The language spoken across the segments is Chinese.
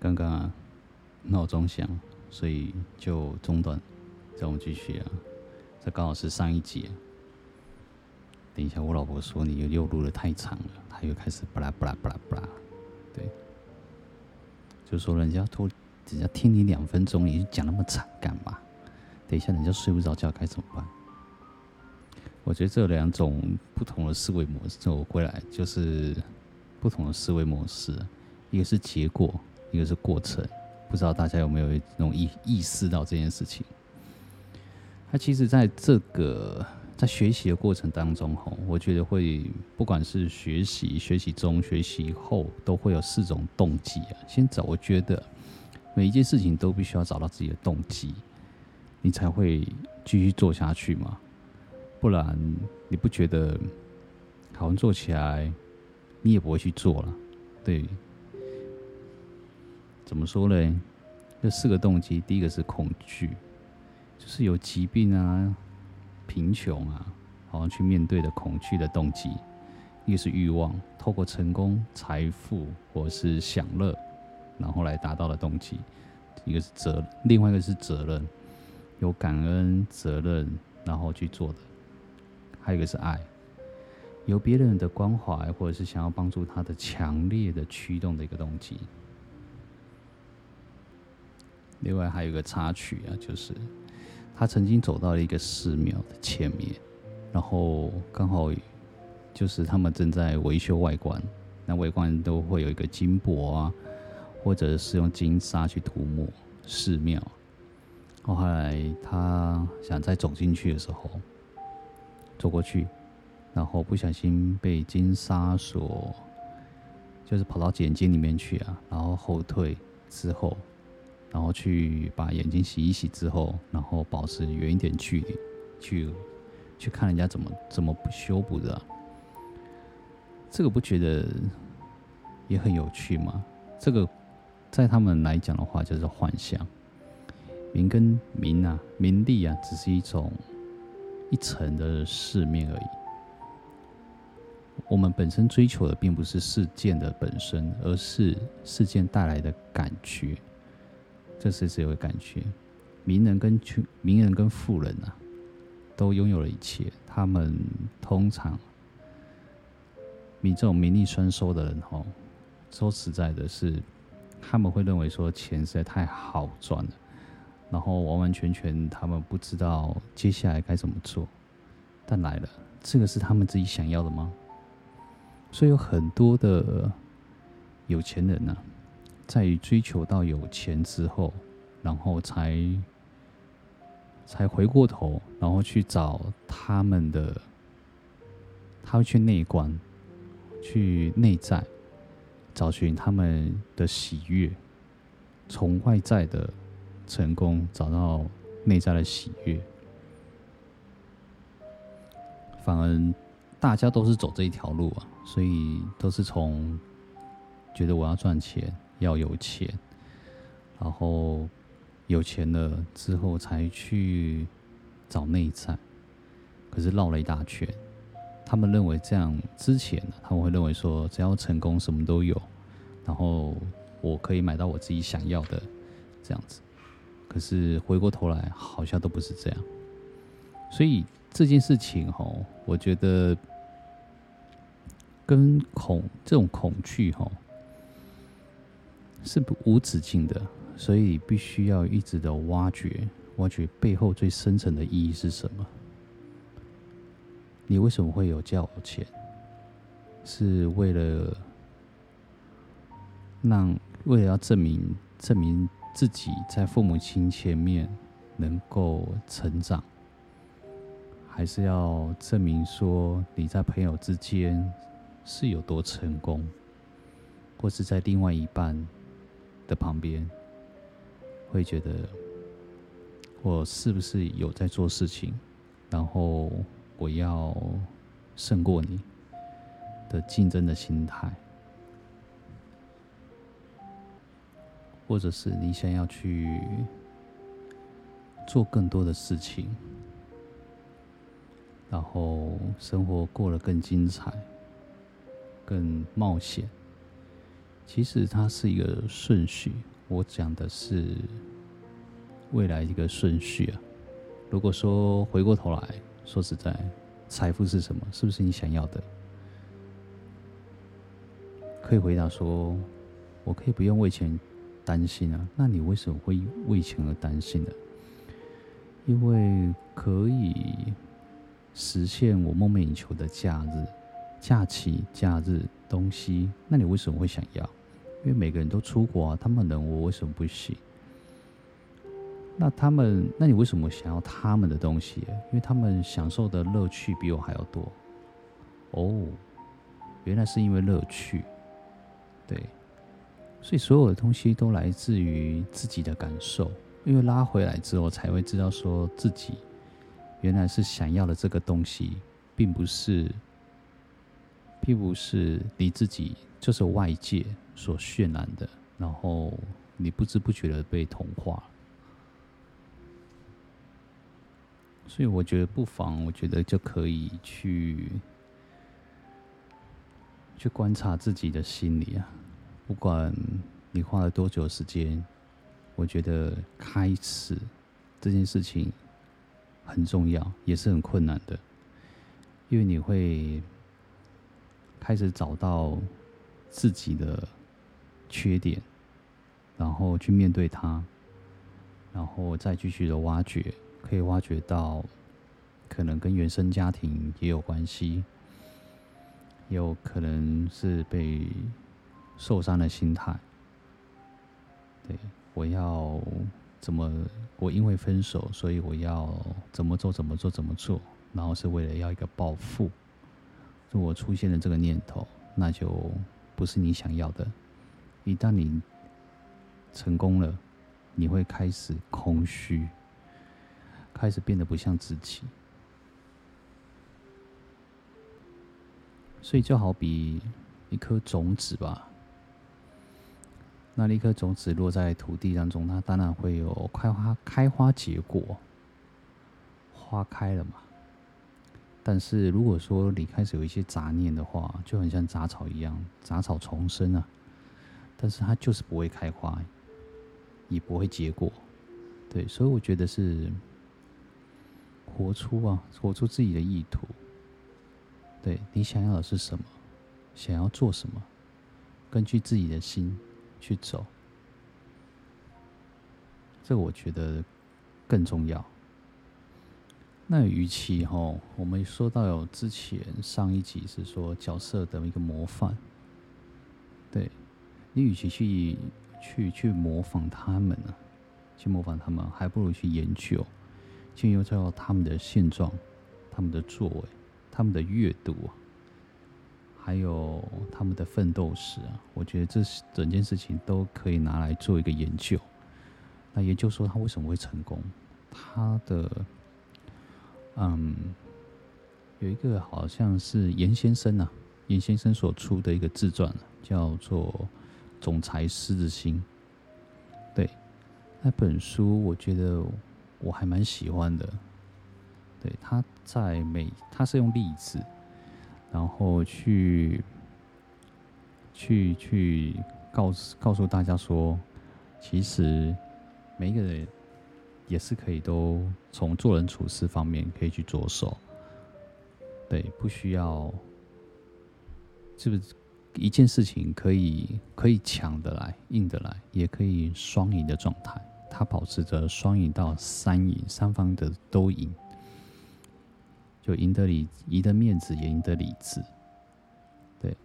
刚刚啊，闹钟响，所以就中断，让我们继续啊。这刚好是上一集。等一下，我老婆说你又录的太长了，她又开始巴拉巴拉巴拉巴拉。对，就说人家拖，人家听你两分钟，你讲那么长干嘛？等一下人家睡不着觉该怎么办？我觉得这两种不同的思维模式我过来，就是不同的思维模式，一个是结果，一个是过程。不知道大家有没有那种意意识到这件事情？他其实在这个。在学习的过程当中，哈，我觉得会不管是学习、学习中、学习后，都会有四种动机啊。先找，我觉得每一件事情都必须要找到自己的动机，你才会继续做下去嘛。不然，你不觉得好像做起来，你也不会去做了。对，怎么说嘞？这四个动机，第一个是恐惧，就是有疾病啊。贫穷啊，好像去面对的恐惧的动机；一个是欲望，透过成功、财富或是享乐，然后来达到的动机；一个是责，另外一个是责任，有感恩、责任，然后去做的；还有一个是爱，有别人的关怀或者是想要帮助他的强烈的驱动的一个动机。另外还有一个插曲啊，就是。他曾经走到了一个寺庙的前面，然后刚好就是他们正在维修外观，那外观都会有一个金箔啊，或者是用金沙去涂抹寺庙。后来他想再走进去的时候，走过去，然后不小心被金沙所，就是跑到眼睛里面去啊，然后后退之后。然后去把眼睛洗一洗之后，然后保持远一点距离，去去看人家怎么怎么修补的。这个不觉得也很有趣吗？这个在他们来讲的话，就是幻象。名跟名啊，名利啊，只是一种一层的饰面而已。我们本身追求的并不是事件的本身，而是事件带来的感觉。这是谁会感觉？名人跟穷名人跟富人啊，都拥有了一切。他们通常，你这种名利双收的人哦，说实在的是，他们会认为说钱实在太好赚了，然后完完全全他们不知道接下来该怎么做。但来了，这个是他们自己想要的吗？所以有很多的有钱人呢、啊。在于追求到有钱之后，然后才才回过头，然后去找他们的，他会去内观，去内在找寻他们的喜悦，从外在的成功找到内在的喜悦，反而大家都是走这一条路啊，所以都是从觉得我要赚钱。要有钱，然后有钱了之后才去找内在，可是绕了一大圈。他们认为这样之前，他们会认为说，只要成功什么都有，然后我可以买到我自己想要的这样子。可是回过头来，好像都不是这样。所以这件事情哈，我觉得跟恐这种恐惧哈。是不无止境的，所以必须要一直的挖掘，挖掘背后最深层的意义是什么？你为什么会有这钱？是为了让，为了要证明，证明自己在父母亲前面能够成长，还是要证明说你在朋友之间是有多成功，或是在另外一半？的旁边，会觉得我是不是有在做事情，然后我要胜过你的竞争的心态，或者是你想要去做更多的事情，然后生活过得更精彩、更冒险。其实它是一个顺序，我讲的是未来一个顺序啊。如果说回过头来说实在，财富是什么？是不是你想要的？可以回答说，我可以不用为钱担心啊。那你为什么会为钱而担心呢？因为可以实现我梦寐以求的假日、假期、假日东西。那你为什么会想要？因为每个人都出国啊，他们能，我为什么不行？那他们，那你为什么想要他们的东西？因为他们享受的乐趣比我还要多。哦，原来是因为乐趣。对，所以所有的东西都来自于自己的感受。因为拉回来之后，才会知道说自己原来是想要的这个东西，并不是，并不是你自己，就是外界所渲染的，然后你不知不觉的被同化。所以我觉得不妨，我觉得就可以去去观察自己的心理啊，不管你花了多久时间，我觉得开始这件事情很重要，也是很困难的，因为你会开始找到自己的缺点，然后去面对它，然后再继续的挖掘。可以挖掘到，可能跟原生家庭也有关系，也有可能是被受伤的心态。对，我要怎么？我因为分手，所以我要怎么做？怎么做？怎么做？然后是为了要一个报复。如果出现了这个念头，那就不是你想要的。一旦你成功了，你会开始空虚。开始变得不像自己，所以就好比一颗种子吧。那一颗种子落在土地当中，它当然会有开花、开花结果，花开了嘛。但是如果说你开始有一些杂念的话，就很像杂草一样，杂草丛生啊，但是它就是不会开花，也不会结果。对，所以我觉得是。活出啊，活出自己的意图。对，你想要的是什么？想要做什么？根据自己的心去走。这个我觉得更重要。那与其哈，我们说到有之前上一集是说角色的一个模范。对，你与其去去去模仿他们呢，去模仿他们，还不如去研究。进入到他们的现状、他们的作为、他们的阅读，还有他们的奋斗史啊，我觉得这整件事情都可以拿来做一个研究。那研究说他为什么会成功？他的嗯，有一个好像是严先生啊，严先生所出的一个自传啊，叫做《总裁狮子心》。对，那本书我觉得。我还蛮喜欢的，对，他在每，他是用例子，然后去去去告诉告诉大家说，其实每一个人也是可以都从做人处事方面可以去着手，对，不需要，是不是一件事情可以可以强得来、硬得来，也可以双赢的状态。他保持着双赢到三赢，三方的都赢，就赢得理，赢得面子，也赢得理智。对，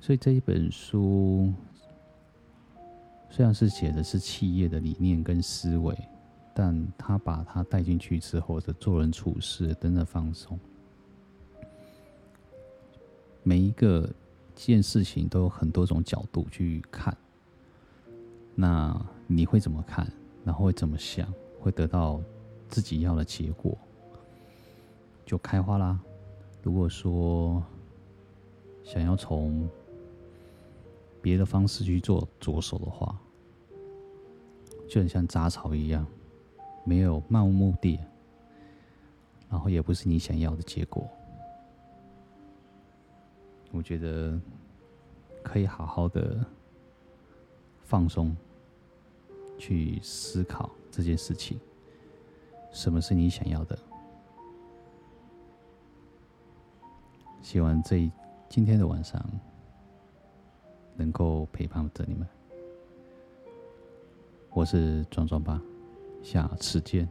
所以这一本书虽然是写的是企业的理念跟思维，但他把它带进去之后的做人处事等等放松，每一个件事情都有很多种角度去看，那你会怎么看？然后会怎么想，会得到自己要的结果，就开花啦。如果说想要从别的方式去做着手的话，就很像杂草一样，没有漫无目的，然后也不是你想要的结果。我觉得可以好好的放松。去思考这件事情，什么是你想要的？希望这今天的晚上能够陪伴着你们。我是壮壮爸，下次见。